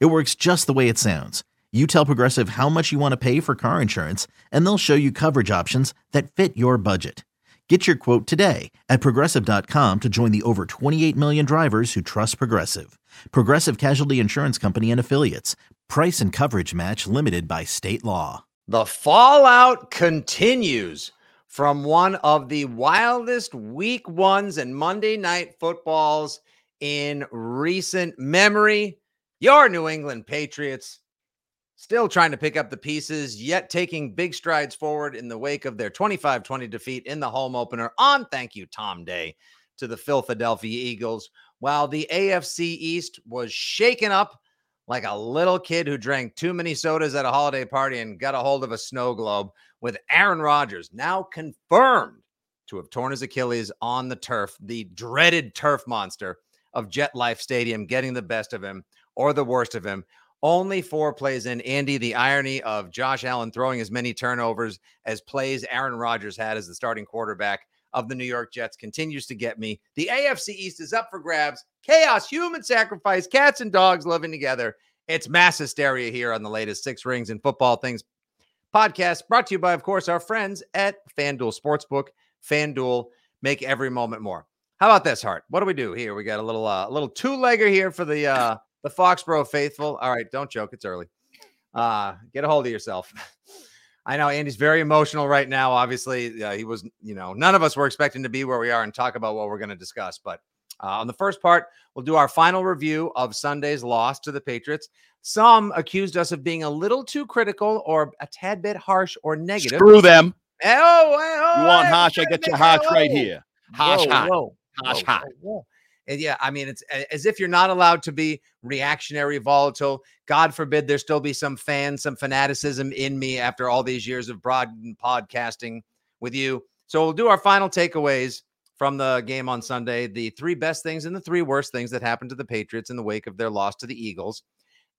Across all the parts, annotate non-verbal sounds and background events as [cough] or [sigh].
It works just the way it sounds. You tell Progressive how much you want to pay for car insurance, and they'll show you coverage options that fit your budget. Get your quote today at progressive.com to join the over 28 million drivers who trust Progressive. Progressive Casualty Insurance Company and Affiliates. Price and coverage match limited by state law. The fallout continues from one of the wildest week ones and Monday night footballs in recent memory. Your New England Patriots still trying to pick up the pieces, yet taking big strides forward in the wake of their 25 20 defeat in the home opener on thank you, Tom Day, to the Philadelphia Eagles, while the AFC East was shaken up like a little kid who drank too many sodas at a holiday party and got a hold of a snow globe, with Aaron Rodgers now confirmed to have torn his Achilles on the turf, the dreaded turf monster of Jet Life Stadium getting the best of him or the worst of him. Only four plays in. Andy, the irony of Josh Allen throwing as many turnovers as plays Aaron Rodgers had as the starting quarterback of the New York Jets continues to get me. The AFC East is up for grabs. Chaos, human sacrifice, cats and dogs living together. It's mass hysteria here on the latest Six Rings and Football Things podcast, brought to you by, of course, our friends at FanDuel Sportsbook. FanDuel, make every moment more. How about this, Hart? What do we do here? We got a little, uh, little two-legger here for the uh, the Foxborough faithful. All right, don't joke. It's early. Uh, get a hold of yourself. [laughs] I know Andy's very emotional right now. Obviously, uh, he was, you know, none of us were expecting to be where we are and talk about what we're going to discuss. But uh, on the first part, we'll do our final review of Sunday's loss to the Patriots. Some accused us of being a little too critical or a tad bit harsh or negative. Screw them. Oh, oh, You want harsh? I get you harsh right here. Harsh, harsh. Harsh, harsh. And yeah, I mean, it's as if you're not allowed to be reactionary, volatile. God forbid there still be some fan, some fanaticism in me after all these years of broad and podcasting with you. So we'll do our final takeaways from the game on Sunday the three best things and the three worst things that happened to the Patriots in the wake of their loss to the Eagles.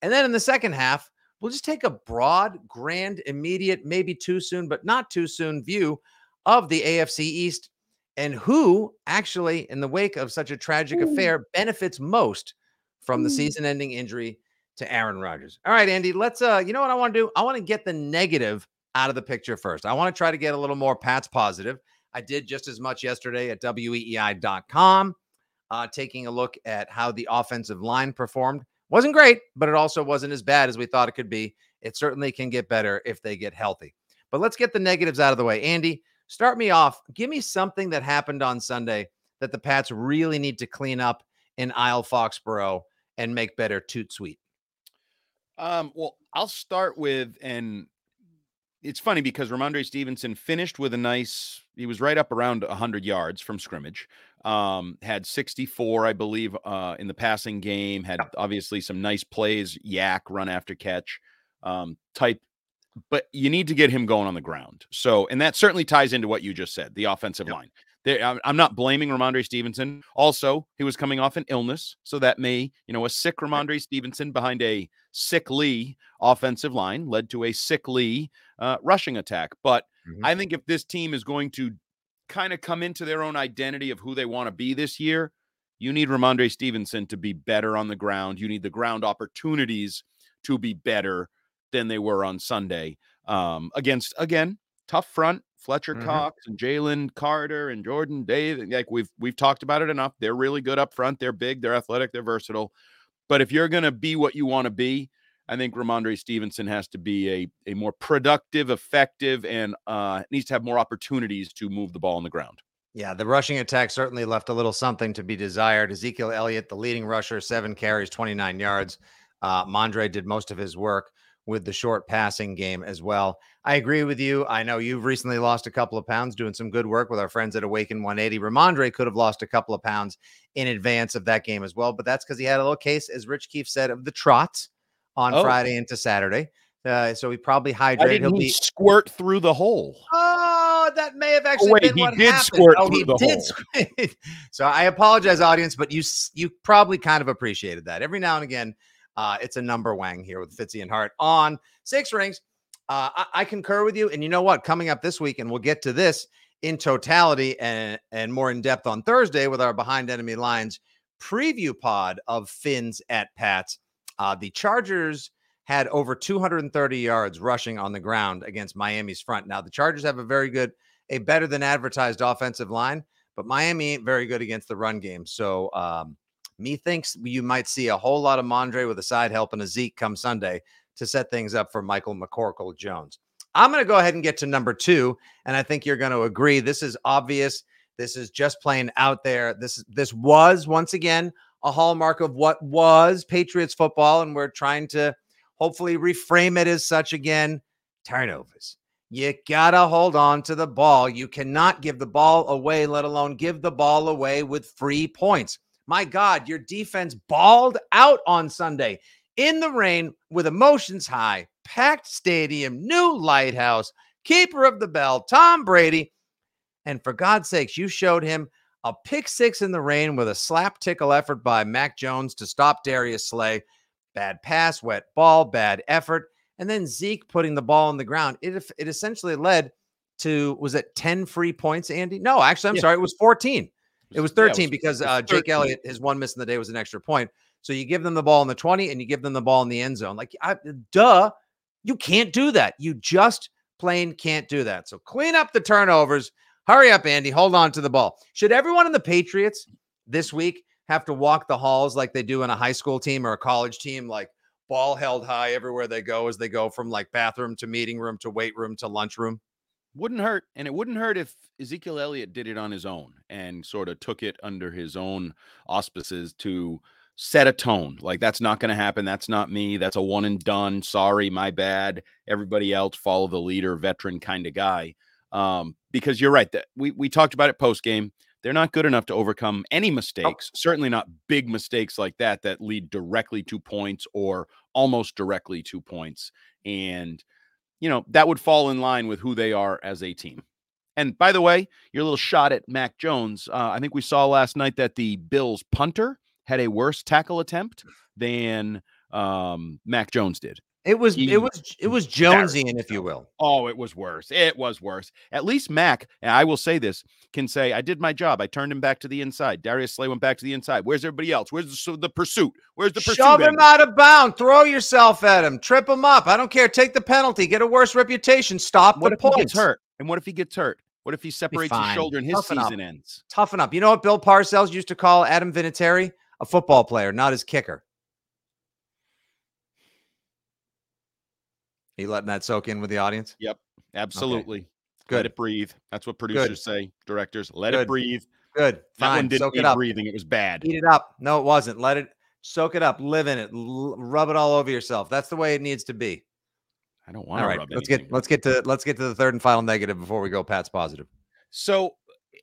And then in the second half, we'll just take a broad, grand, immediate, maybe too soon, but not too soon view of the AFC East and who actually, in the wake of such a tragic affair, benefits most from the season ending injury to Aaron Rodgers. All right, Andy, let's, uh, you know what I want to do? I want to get the negative out of the picture first. I want to try to get a little more Pat's positive. I did just as much yesterday at weei.com, uh, taking a look at how the offensive line performed. Wasn't great, but it also wasn't as bad as we thought it could be. It certainly can get better if they get healthy. But let's get the negatives out of the way. Andy, start me off. Give me something that happened on Sunday that the Pats really need to clean up in Isle Foxborough and make better toot sweet. Um, well, I'll start with, and it's funny because Rhamondre Stevenson finished with a nice, he was right up around 100 yards from scrimmage. Um, had 64, I believe, uh, in the passing game, had obviously some nice plays, yak, run after catch, um, type, but you need to get him going on the ground. So, and that certainly ties into what you just said, the offensive line. There, I'm, not blaming Rhamondre Stevenson. Also, he was coming off an illness, so that may, you know, a sick Rhamondre Stevenson behind a sickly offensive line led to a sickly uh, rushing attack. But Mhm. I think if this team is going to kind of come into their own identity of who they want to be this year, you need Rhamondre Stevenson to be better on the ground. You need the ground opportunities to be better than they were on Sunday um, against again tough front. Fletcher Mhm. Cox and Jalen Carter and Jordan Davis. Like we've we've talked about it enough. They're really good up front. They're big. They're athletic. They're versatile. But if you're going to be what you want to be, I think Rhamondre Stevenson has to be a a more productive, effective, and uh, needs to have more opportunities to move the ball on the ground. Yeah, the rushing attack certainly left a little something to be desired. Ezekiel Elliott, the leading rusher, seven carries, 29 yards. Uh, Mondre did most of his work with the short passing game as well. I agree with you. I know you've recently lost a couple of pounds doing some good work with our friends at Awaken 180. Rhamondre could have lost a couple of pounds in advance of that game as well, but that's because he had a little case, as Rich Keefe said, of the trot on Oh. Friday into Saturday. Uh, so he probably hydrated. He'll be. squirt through the hole? Oh, that may have actually wait, been he what did happened. squirt oh, through he the did. hole. squirt. [laughs] so I apologize, audience, but you you probably kind of appreciated that. Every now and again, uh, it's a number wang here with Fitzy and Hart on six rings. Uh, I, I concur with you, and you know what? Coming up this week, and we'll get to this in totality and and more in depth on Thursday with our behind enemy lines preview pod of Finns at Pats. Uh, the Chargers had over 230 yards rushing on the ground against Miami's front. Now the Chargers have a very good, a better than advertised offensive line, but Miami ain't very good against the run game. So um, me thinks you might see a whole lot of Mondre with a side help and a Zeke come Sunday to set things up for Michael McCorkle Jones. I'm going to go ahead and get to number two, and I think you're going to agree. This is obvious. This is just plain out there. This this was once again a hallmark of what was Patriots football, and we're trying to hopefully reframe it as such again. Turnovers. You gotta hold on to the ball. You cannot give the ball away, let alone give the ball away with free points. My God, your defense balled out on Sunday in the rain with emotions high, packed stadium, new lighthouse, keeper of the bell, Tom Brady. And for God's sakes, you showed him a pick six in the rain with a slap tickle effort by Mac Jones to stop Darius Slay. Bad pass, wet ball, bad effort. And then Zeke putting the ball on the ground. It, it essentially led to, was it 10 free points, Andy? No, actually, I'm Yeah. sorry. It was 14. It was yeah, 13 because it was uh, Jake 13. Elliott, his one miss in the day was an extra point. So you give them the ball in the 20 and you give them the ball in the end zone. Like, I, duh, you can't do that. You just plain can't do that. So clean up the turnovers. Hurry up, Andy. Hold on to the ball. Should everyone in the Patriots this week have to walk the halls like they do in a high school team or a college team, like ball held high everywhere they go as they go from like bathroom to meeting room to weight room to lunchroom? Wouldn't hurt. And it wouldn't hurt if Ezekiel Elliott did it on his own and sort of took it under his own auspices to set a tone. Like, that's not going to happen. That's not me. That's a one and done. Sorry, my bad. Everybody else follow the leader, veteran kind of guy. Um, because you're right that we we talked about it post game. They're not good enough to overcome any mistakes, certainly not big mistakes like that that lead directly to points or almost directly to points. And you know, that would fall in line with who they are as a team. And by the way, your little shot at Mac Jones, uh, I think we saw last night that the Bills punter had a worse tackle attempt than um, Mac Jones did. It was He- it was it was Jonesian, if you [laughs] will. Oh, it was worse. It was worse. At least Mac, and I will say this, can say, I did my job. I turned him back to the inside. Darius Slay went back to the inside. Where's everybody else? Where's the, so the pursuit? Where's the pursuit? Shove him out of bound. Throw yourself at him. Trip him up. I don't care. Take the penalty. Get a worse reputation. Stop What the if he gets hurt? And what if he gets hurt? What if he separates his shoulder and his Toughen up. season ends? Toughen up. You know what Bill Parcells used to call Adam Vinatieri? A football player, not his kicker. You letting that soak in with the audience? Yep, absolutely. Let Good. it breathe. That's what producers say. Directors, let Good. it breathe. Good. That one Fine. didn't Soak need it up. breathing. It was bad. Eat it up. No, it wasn't. Let it soak it up. Live in it. L- rub it all over yourself. That's the way it needs to be. I don't want All to right. Let's get let's get to let's get to the third and final negative before we go Pat's positive. So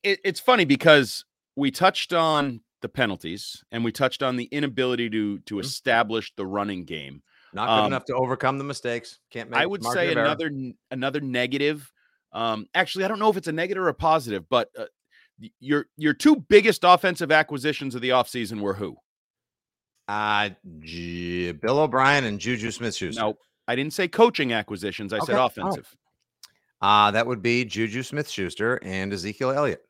it, it's funny because we touched on the penalties and we touched on the inability to to Mhm. establish the running game. Not good Um, enough to overcome the mistakes. Can't make I would say error. another another negative. Um, actually, I don't know if it's a negative or a positive, but uh, your your two biggest offensive acquisitions of the offseason were who? Uh, G- Bill O'Brien and Juju Smith Schuster. No, I didn't say coaching acquisitions. I Okay, said right. offensive. Uh, that would be Juju Smith Schuster and Ezekiel Elliott.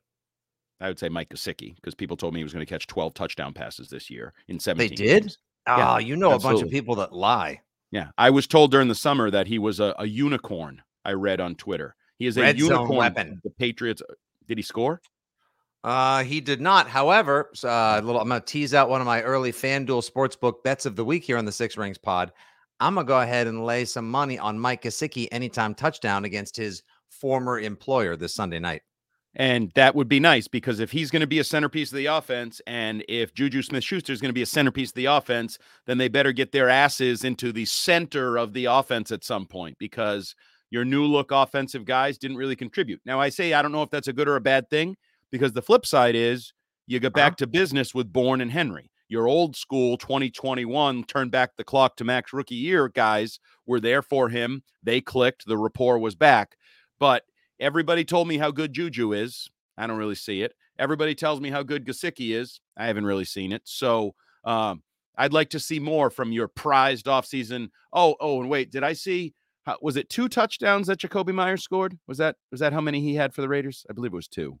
I would say Mike Gesicki because people told me he was going to catch 12 touchdown passes this year in 17. They did? games. Ah, Yeah, you know a bunch of people that lie. Yeah. I was told during the summer that he was a, a unicorn. I read on Twitter. He is a Red zone unicorn. weapon. The Patriots. Did he score? Uh, he did not. However, uh, a little, I'm going to tease out one of my early FanDuel Sportsbook bets of the week here on the Six Rings Pod. I'm going to go ahead and lay some money on Mike Gesicki anytime touchdown against his former employer this Sunday night. And that would be nice because if he's going to be a centerpiece of the offense, and if Juju Smith Schuster is going to be a centerpiece of the offense, then they better get their asses into the center of the offense at some point because your new look offensive guys didn't really contribute. Now, I say I don't know if that's a good or a bad thing because the flip side is you get uh-huh. back to business with Bourne and Henry. your old school 2021 turn back the clock to max rookie year guys were there for him. They clicked, the rapport was back. But everybody told me how good Juju is. I don't really see it. Everybody tells me how good Gesicki is. I haven't really seen it. So um, I'd like to see more from your prized offseason. Oh, oh, and wait, did I see? Was it two touchdowns that Jakobi Meyers scored? Was that was that how many he had for the Raiders? I believe it was two.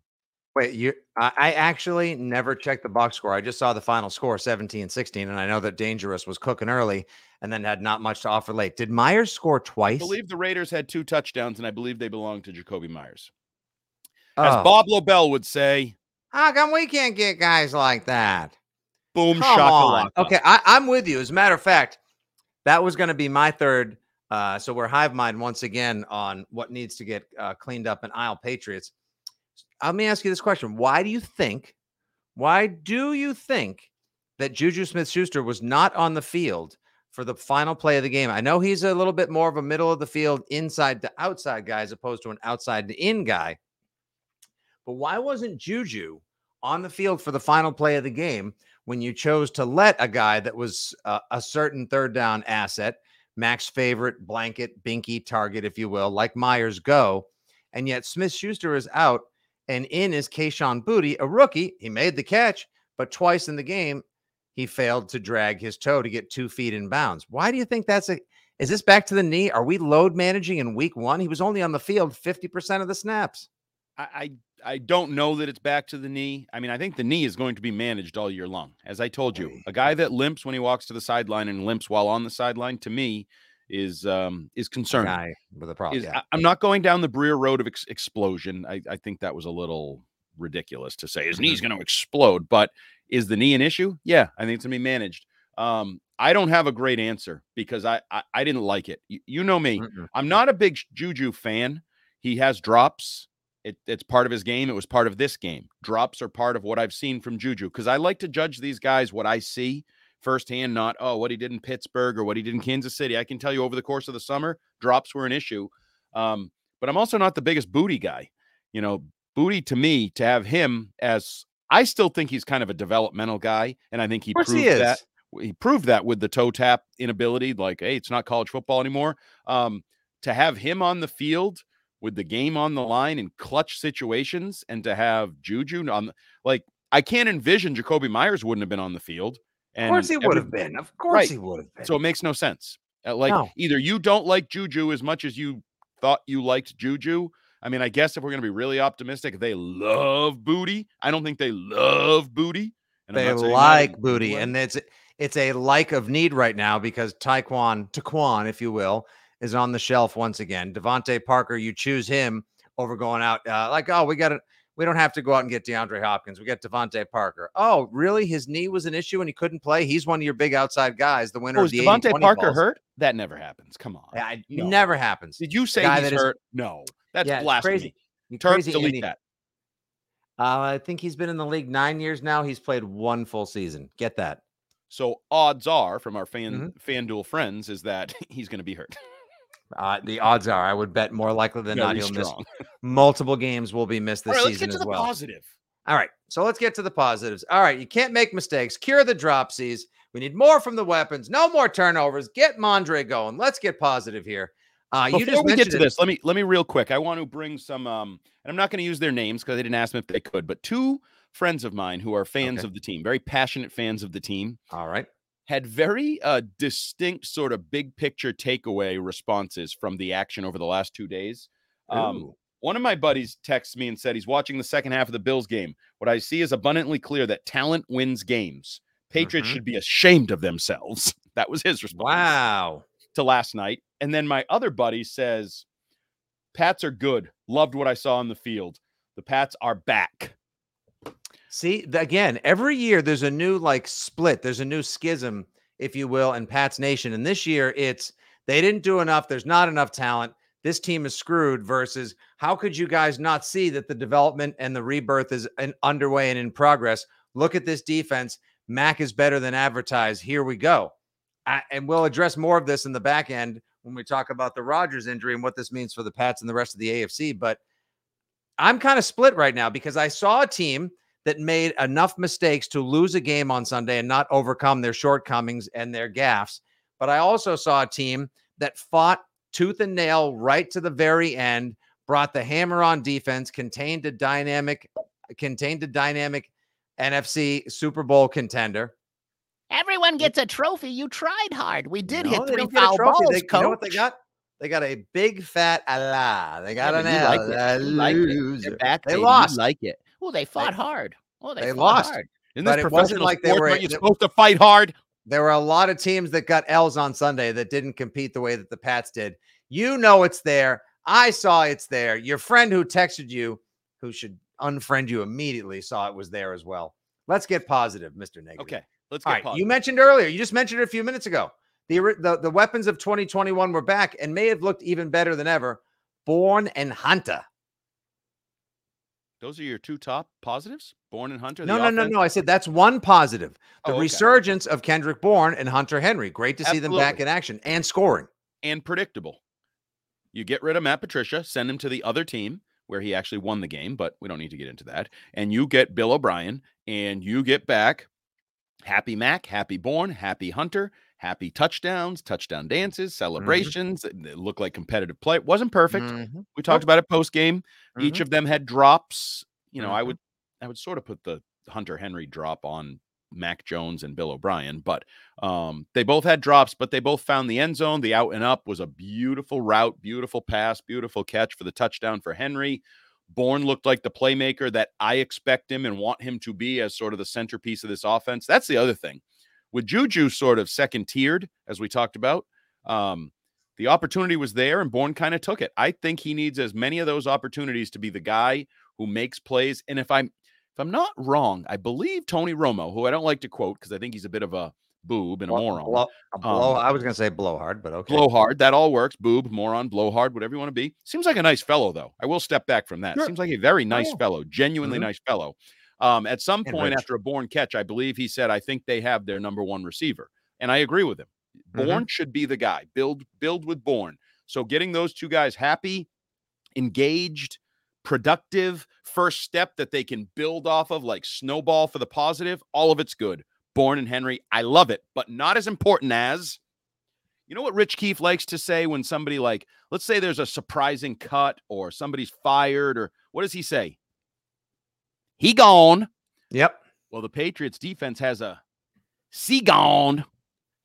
Wait, you I actually never checked the box score. I just saw the final score 17 16, and I know that Dangerous was cooking early and then had not much to offer late. Did Meyers score twice? I believe the Raiders had two touchdowns, and I believe they belong to Jakobi Meyers. As oh. Bob Lobel would say, How come we can't get guys like that? Boom, shakalaka. Okay, I, I'm with you. As a matter of fact, that was going to be my third. Uh, so we're hive mind once again on what needs to get uh, cleaned up in Isle Patriots let me ask you this question. Why do you think, why do you think that Juju Smith Schuster was not on the field for the final play of the game? I know he's a little bit more of a middle of the field, inside to outside guy, as opposed to an outside to in guy. But why wasn't Juju on the field for the final play of the game when you chose to let a guy that was uh, a certain third down asset, max favorite, blanket, binky target, if you will, like Meyers go? And yet Smith Schuster is out and in is Kayshon Boutte, a rookie. He made the catch, but twice in the game, he failed to drag his toe to get two feet in bounds. Why do you think that's a? Is this back to the knee? Are we load managing in week one? He was only on the field 50% of the snaps. I, I, I don't know that it's back to the knee. I mean, I think the knee is going to be managed all year long. As I told you, a guy that limps when he walks to the sideline and limps while on the sideline, to me, is um is concerning. Guy with a problem. Is, yeah. I, am not going down the Breer road of ex- explosion. I, I think that was a little ridiculous to say his knee's going to explode. But is the knee an issue? Yeah, I think it's to be managed. Um, I don't have a great answer because I I, I didn't like it. You, you know me. Mm-mm. I'm not a big Juju fan. He has drops. It, it's part of his game. It was part of this game. Drops are part of what I've seen from Juju because I like to judge these guys what I see firsthand, not, oh, what he did in Pittsburgh or what he did in Kansas City. I can tell you over the course of the summer, drops were an issue. Um, but I'm also not the biggest booty guy. You know, booty to me, to have him as I still think he's kind of a developmental guy. And I think he proved he that. He proved that with the toe tap inability, like, hey, it's not college football anymore. Um, to have him on the field with the game on the line in clutch situations and to have Juju on like I can't envision Jakobi Meyers wouldn't have been on the field. And of course he would have been. Of course right. he would have been. So it makes no sense. Uh, like no. either you don't like Juju as much as you thought you liked Juju. I mean, I guess if we're going to be really optimistic, they love booty. I don't think they love booty. And they like booty, and it's it's a like of need right now because Taekwon, Taquan, if you will, is on the shelf once again. DeVante Parker, you choose him over going out uh, like, oh, we got to we don't have to go out and get DeAndre Hopkins. We get DeVante Parker. Oh, really? His knee was an issue and he couldn't play. He's one of your big outside guys, the winner oh, of the DeVante Parker balls. hurt? That never happens. Come on. Yeah, no. never happens. Did you say he's hurt? Is, no, that's yeah, blasphemy. Crazy. Turk, crazy delete that. Uh, I think he's been in the league nine years now. He's played one full season. Get that. So odds are from our fan mm-hmm. FanDuel friends is that [laughs] he's going to be hurt. Uh, the odds are, I would bet more likely than Very not he'll strong. miss [laughs] multiple games. Will be missed this right, season as well. Positive. All right, so let's get to the positives. All right, you can't make mistakes. Cure the dropsies. We need more from the weapons. No more turnovers. Get Mondre going. Let's get positive here. Uh, Before just we get to it. this, let me let me real quick. I want to bring some, um, and I'm not going to use their names because they didn't ask me if they could, but two friends of mine who are fans okay. of the team, very passionate fans of the team. All right had very uh, distinct sort of big picture takeaway responses from the action over the last two days. Um, one of my buddies texts me and said he's watching the second half of the Bills game. What I see is abundantly clear that talent wins games. Patriots mm-hmm. should be ashamed of themselves. [laughs] that was his response. Wow. To last night. And then my other buddy says, Pats are good. Loved what I saw on the field. The Pats are back. See, again, every year there's a new like split, there's a new schism, if you will, in Pat's Nation. And this year it's they didn't do enough, there's not enough talent. This team is screwed versus how could you guys not see that the development and the rebirth is underway and in progress? Look at this defense. Mac is better than advertised. Here we go. I, and we'll address more of this in the back end when we talk about the Rodgers injury and what this means for the Pats and the rest of the AFC. But I'm kind of split right now because I saw a team that made enough mistakes to lose a game on Sunday and not overcome their shortcomings and their gaffes. But I also saw a team that fought tooth and nail right to the very end, brought the hammer on defense, contained a dynamic, contained a dynamic NFC Super Bowl contender. Everyone gets a trophy. You tried hard. We did No, hit three don't get a foul balls, They- coach. You know what they got? They got a big fat Allah. They got Yeah, an L. like it. a You like it. They're loser. back, They baby. Lost. like it. Well, they fought hard. Well, they, They lost. hard. Isn't But this it wasn't professional like they sports? were- Aren't you they- supposed to fight hard? There were a lot of teams that got L's on Sunday that didn't compete the way that the Pats did. You know it's there. I saw it's there. Your friend who texted you, who should unfriend you immediately, saw it was there as well. Let's get positive, Mr. Negative. Okay, let's get right. You mentioned earlier, you just mentioned it a few minutes ago. The, the, the weapons of 2021 were back and may have looked even better than ever. Bourne and Hunter. Those are your two top positives, Bourne and Hunter. No, no, no, no. I said that's one positive. The Oh, okay. resurgence of Kendrick Bourne and Hunter Henry. Great to see them back in action and scoring. and predictable. You get rid of Matt Patricia, send him to the other team where he actually won the game, but we don't need to get into that. And you get Bill O'Brien, and you get back Happy Mac, Happy Bourne, Happy Hunter, Happy touchdowns, touchdown dances, celebrations. It it looked like competitive play. It wasn't perfect. Mhm. We talked about it post game. Each Mhm. of them had drops. You know, I Mhm. would I would sort of put the Hunter Henry drop on Mac Jones and Bill O'Brien, but um, they both had drops, but they both found the end zone. The out and up was a beautiful route, beautiful pass, beautiful catch for the touchdown for Henry. Bourne looked like the playmaker that I expect him and want him to be as sort of the centerpiece of this offense. That's the other thing. With Juju sort of second tiered, as we talked about, um, the opportunity was there and Bourne kind of took it. I think he needs as many of those opportunities to be the guy who makes plays. And if I'm if I'm not wrong, I believe Tony Romo, who I don't like to quote because I think he's a bit of a boob and a moron. blow- a blow- Um, I was going to say blowhard, but okay. Blowhard, that all works. Boob, moron, blowhard, whatever you want to be. Seems like a nice fellow, though. I will step back from that. Sure. Seems like a very nice yeah. fellow, genuinely Mhm. nice fellow. Um, at some And point rich. after a Bourne catch, I believe he said, I think they have their number one receiver. And I agree with him. Mhm. Should be the guy. Build, build with Bourne. So getting those two guys happy, engaged, productive, first step that they can build off of, like snowball for the positive, all of it's good. Bourne and Henry, I love it, but not as important as you know what Rich Keefe likes to say when somebody like, let's say there's a surprising cut or somebody's fired, or what does he say? He gone. Yep. Well, the Patriots defense has a see gone.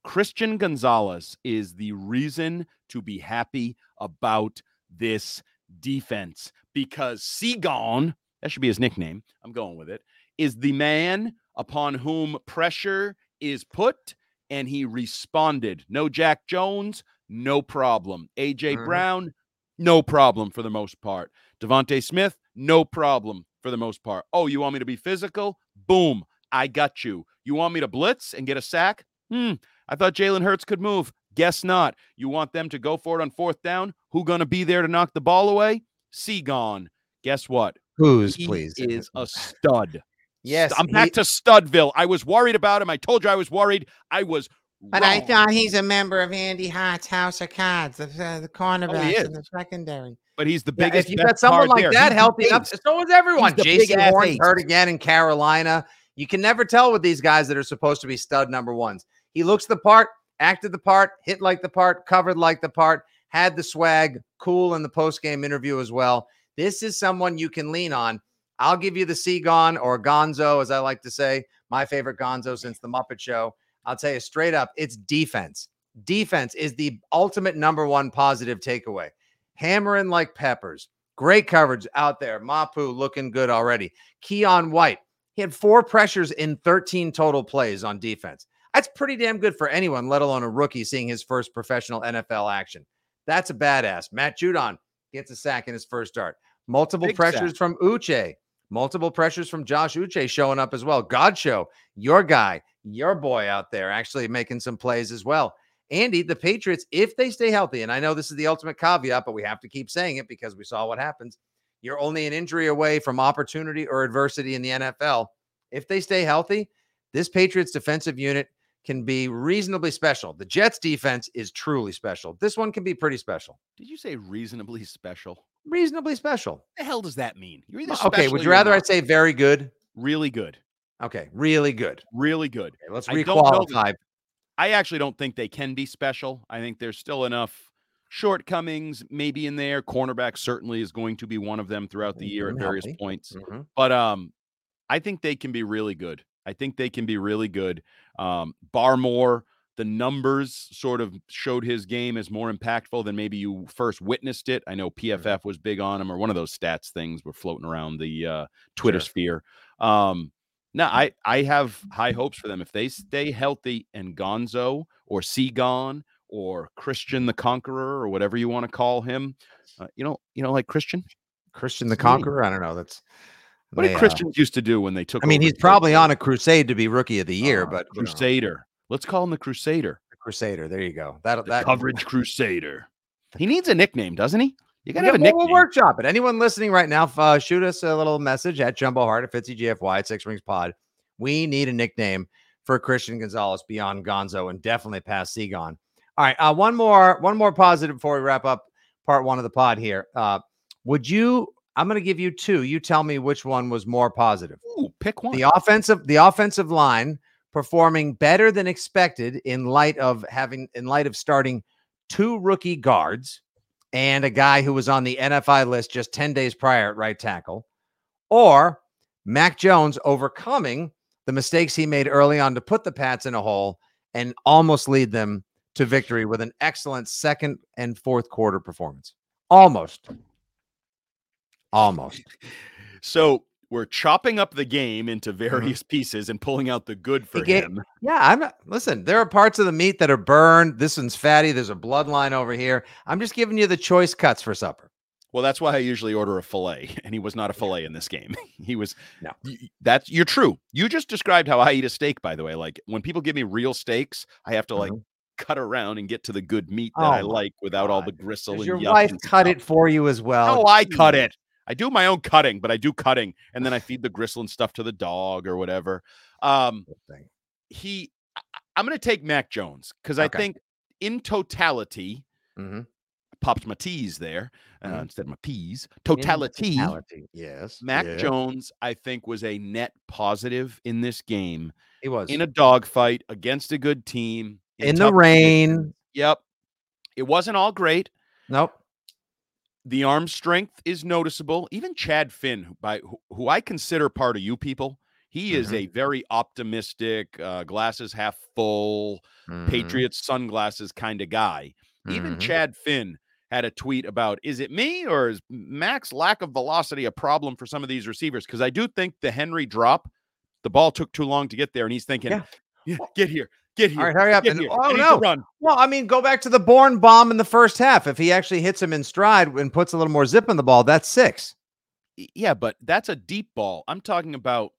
Christian Gonzalez is the reason to be happy about this defense because Seagon, that should be his nickname. I'm going with it, is the man upon whom pressure is put, and he responded. No Jack Jones, no problem. AJ Mhm. Brown, no problem for the most part. DeVonta Smith, no problem for the most part. Oh, you want me to be physical? Boom, I got you. You want me to blitz and get a sack? Hmm, I thought Jalen Hurts could move. Guess not. You want them to go for it on fourth down? Who gonna be there to knock the ball away? Seagon. Guess what? Who's, He please? is a stud. Yes. I'm back he- to Studville. I was worried about him. I told you I was worried. I was. But I thought he's a member of Andy Hart's House of Cards, the, uh, the cornerbacks is. in the secondary. But he's the Yeah, biggest. if you best got someone like there. that He's the healthy up, so is everyone. He's the Jason ass Horn ace. hurt again in Carolina. You can never tell with these guys that are supposed to be stud number ones. He looks the part, acted the part, hit like the part, covered like the part, had the swag, cool in the post game interview as well. This is someone you can lean on. I'll give you the Seagon or Gonzo, as I like to say, my favorite Gonzo since the Muppet Show. I'll tell you straight up, it's defense. Defense is the ultimate number one positive takeaway. Hammering like peppers. Great coverage out there. Mapu looking good already. Keion White, he had four pressures in 13 total plays on defense. That's pretty damn good for anyone, let alone a rookie seeing his first professional NFL action. That's a badass. Matt Judon gets a sack in his first start. Multiple Big pressures sack. from Uche. Multiple pressures from Josh Uche showing up as well. God show, your guy, your boy out there actually making some plays as well. Andy, the Patriots, if they stay healthy, and I know this is the ultimate caveat, but we have to keep saying it because we saw what happens. You're only an injury away from opportunity or adversity in the NFL. If they stay healthy, this Patriots defensive unit can be reasonably special. The Jets defense is truly special. This one can be pretty special. Did you say reasonably special? Reasonably special. What the hell does that mean? You're either Okay, would you rather I say very good? really good, Okay, really good. really good. Okay, let's I don't know that- requalify. I actually don't think they can be special. I think there's still enough shortcomings maybe in there. Cornerback certainly is going to be one of them throughout the year at various healthy. points. Mhm. But um I think they can be really good. I think they can be really good. Um Barmore, the numbers sort of showed his game as more impactful than maybe you first witnessed it. I know PFF was big on him or one of those stats things were floating around the uh Twitter Sure. sphere. Um no, I I have high hopes for them if they stay healthy and Gonzo or Seagon or Christian the Conqueror or whatever you want to call him. Uh, you know, you know, like Christian. Christian the Conqueror. I don't know. That's What they, did uh, Christians used to do when they took? I mean, he's probably on a crusade to be rookie of the year, Uh, but you know, Crusader. Let's call him the Crusader. Crusader. There you go. That The that coverage Crusader. He needs a nickname, doesn't he? You gotta have a nickname. We'll workshop it. Anyone listening right now, uh, shoot us a little message at Jumbo Hart at Fitzy GFY at Six Rings Pod. We need a nickname for Christian Gonzalez beyond Gonzo and definitely past Seagon. All right, uh, one more, one more positive before we wrap up part one of the pod here. Uh, would you? I'm going to give you two. You tell me which one was more positive. Ooh, pick one. The offensive, the offensive line performing better than expected in light of having, in light of starting two rookie guards and a guy who was on the NFI list just 10 days prior at right tackle, or Mac Jones overcoming the mistakes he made early on to put the Pats in a hole and almost lead them to victory with an excellent second and fourth quarter performance. Almost. Almost. so we're chopping up the game into mm-hmm. various pieces and pulling out the good for him. Yeah, I'm not listen, there are parts of the meat that are burned. This one's fatty. There's a bloodline over here. I'm just giving you the choice cuts for supper. Well, that's why I usually order a fillet, [laughs] and he was not a fillet in this game. [laughs] he was No. That's you're true. You just described how I eat a steak, by the way. Like when people give me real steaks, I have to like mm-hmm. cut around and get to the good meat that Oh I like without all the gristle your wife cut stuff. it for you as well? No, I cut it. I do my own cutting, but I do cutting, and then I feed the gristle and stuff to the dog or whatever. Um, he, I- I'm going to take Mac Jones because I think in totality, Mhm. popped my T's there uh, Mhm. instead of my P's. Totality, totality, Yes. Mac yeah, Jones, I think, was a net positive in this game He was in a dogfight against a good team in the rain. Yep, it wasn't all great. Nope. The arm strength is noticeable. Even Chad Finn, who- by who, who I consider part of you people, he is Mhm. a very optimistic, uh, glasses half full, Mhm, Patriots sunglasses kind of guy. Even mhm. Chad Finn had a tweet about is it me or is Mac's lack of velocity a problem for some of these receivers? Because I do think the Henry drop, the ball took too long to get there, and he's thinking, Yeah. "Yeah, get here, get here. All right, hurry up. And, oh I need to no. run. Well, I mean, go back to the Bourne bomb in the first half. If he actually hits him in stride and puts a little more zip in the ball, that's six. Yeah, but that's a deep ball. I'm talking about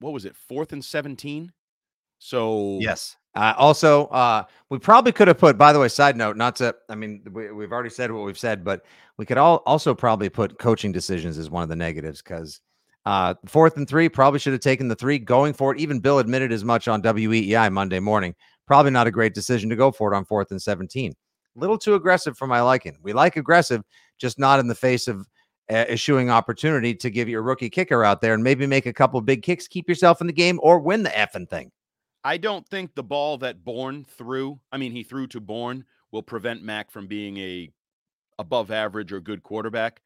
what was it, fourth and 17? So Yes. Uh, also, uh, we probably could have put. By the way, side note, not to. I mean, we, we've already said what we've said, but we could all also probably put coaching decisions as one of the negatives because uh, fourth and three probably should have taken the three going for it. Even Bill admitted as much on WEEI Monday morning. Probably not a great decision to go for it on fourth and seventeen. A little too aggressive for my liking. We like aggressive, just not in the face of uh, eschewing opportunity to give your rookie kicker out there and maybe make a couple big kicks, keep yourself in the game, or win the effing thing. I don't think the ball that Bourne threw, I mean, he threw to Bourne, will prevent Mac from being a above average or good quarterback.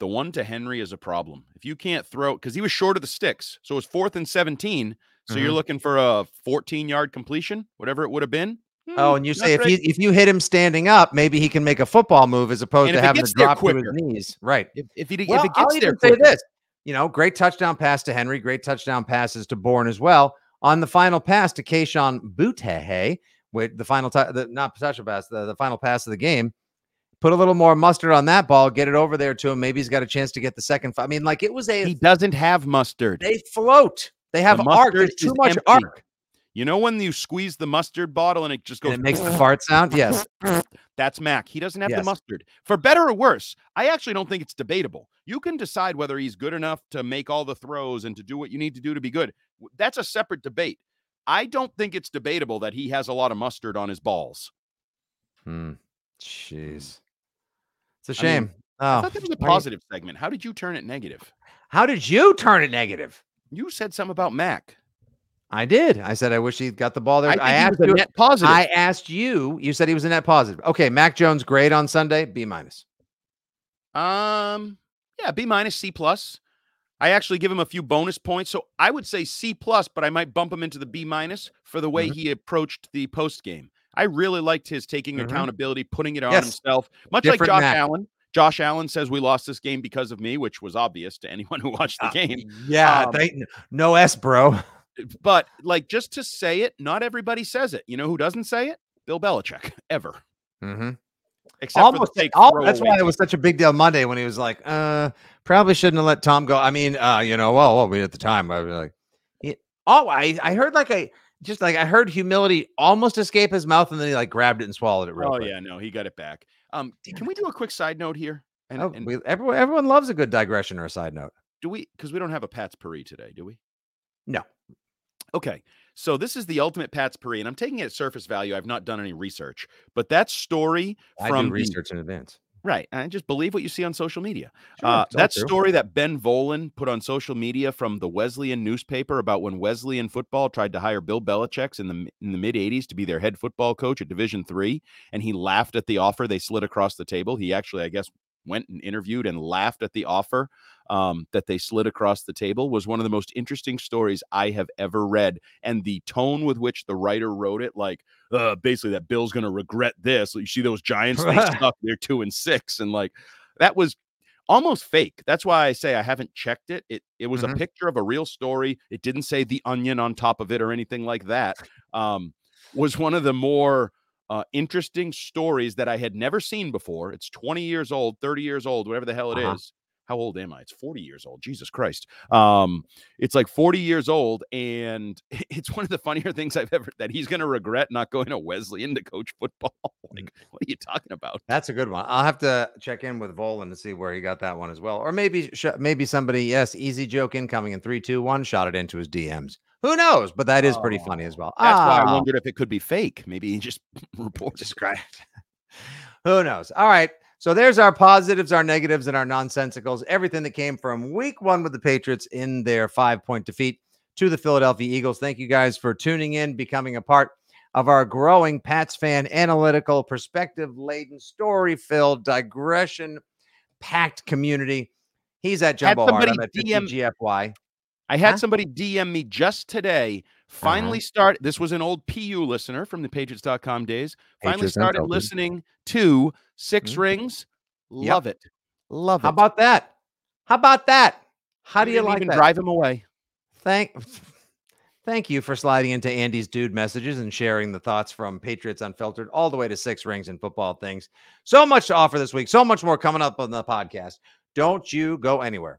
The one to Henry is a problem. If you can't throw, because he was short of the sticks, so it was fourth and 17. So you're Mhm. looking for a 14 yard completion, whatever it would have been. Oh, Hmm, and you say if great. you if you hit him standing up, maybe he can make a football move as opposed to having to drop to his knees. Right. if, if, he, Well, if it I'll gets there, even say this. You know, great touchdown pass to Henry, great touchdown passes to Bourne as well. On the final pass to Kayshon Boutte, with the final t- the not touchdown pass, the, the final pass of the game. Put a little more mustard on that ball, get it over there to him. Maybe he's got a chance to get the second. I mean, like it was a he doesn't have mustard. they float. They have arc. mustard There's too much empty. arc. You know when you squeeze the mustard bottle and it just goes And it makes the [laughs] fart sound. Yes. That's Mac. He doesn't have Yes. the mustard. For better or worse, I actually don't think it's debatable. You can decide whether he's good enough to make all the throws and to do what you need to do to be good. That's a separate debate. I don't think it's debatable that he has a lot of mustard on his balls. Hmm. Jeez. It's a shame. mean, I oh, thought that was a positive segment. How did you turn it negative? How did you turn it negative? You said something about Mac. I did. I said I wish he got the ball there. I, I, asked you. net positive. I asked you. You said he was a net positive. Okay, Mac Jones great on Sunday. B minus. Um, yeah, B minus, C plus. I actually give him a few bonus points, so I would say C plus, but I might bump him into the B minus for the way Mhm. he approached the post game. I really liked his taking Mhm. accountability, putting it on Yes. himself, much like Josh Mac. Allen. Josh Allen says we lost this game because of me, which was obvious to anyone [laughs] who watched the Uh, game. Yeah, Um, they, no S, bro. [laughs] But like just to say it, not everybody says it. You know who doesn't say it? Bill Belichick [laughs] ever, Mm-hmm. except Almost. for all, that's why it was such a big deal Monday when he was like, "Uh, probably shouldn't have let Tom go." I mean, uh, you know, well, well, we at the time I was like, oh, I, I heard like a just like I heard humility almost escape his mouth, and then he like grabbed it and swallowed it real Oh quick. yeah, no, he got it back. Um, can we do a quick side note here? And, Oh, and we, everyone, everyone loves a good digression or a side note. do we? Because we don't have a Pat's Paris today, do we? No. Okay, so this is the ultimate Pat's Paris, and I'm taking it at surface value. I've not done any research, but that story I from do the- research in advance. Right, and just believe what you see on social media. Sure, Uh, that true. story that Ben Volin put on social media from the Wesleyan newspaper about when Wesleyan football tried to hire Bill Belichick's in the in the mid '80s to be their head football coach at Division three, and he laughed at the offer they slid across the table. He actually, I guess, went and interviewed and laughed at the offer um, that they slid across the table. Was one of the most interesting stories I have ever read, and the tone with which the writer wrote it, like uh, basically that Bill's going to regret this. You see those Giants, they [laughs] suck. They're two and six, and like that was almost fake. That's why I say I haven't checked it. It it was Mhm. a picture of a real story. It didn't say the onion on top of it or anything like that. Um, was one of the more uh, interesting stories that I had never seen before. It's 20 years old, 30 years old, whatever the hell it is. Uh-huh. How old am I? It's 40 years old. Jesus Christ. Um, it's like 40 years old, and [laughs] it's one of the funnier things I've ever that he's gonna regret not going to Wesleyan to coach football. [laughs] like, what are you talking about? That's a good one. I'll have to check in with Volin to see where he got that one as well, or maybe sh- maybe somebody. Yes, easy joke incoming in three, two, one. Shot it into his DMs. Who knows? But that is pretty funny as well. That's why I Ah. wondered if it could be fake. Maybe he just [laughs] reported. described. [laughs] Who knows? All right. So there's our positives, our negatives, and our nonsensicals. Everything that came from week one with the Patriots in their five point defeat to the Philadelphia Eagles. Thank you guys for tuning in, becoming a part of our growing Pats fan analytical, perspective laden, story filled, digression packed community. He's at Jumbo Hart. I'm at DM GFY. I had Huh? somebody DM me just today. Uh-huh. Finally start. This was an old PU listener from the Patriots.com days. Finally Patriots started listening to Six Mhm. Rings. Yep. Love it. Love How it. How about that? How about that? How do you didn't like even that? drive him away? Thank [laughs] thank you for sliding into Andy's dude messages and sharing the thoughts from Patriots Unfiltered all the way to six rings and football things. So much to offer this week. So much more coming up on the podcast. Don't you go anywhere.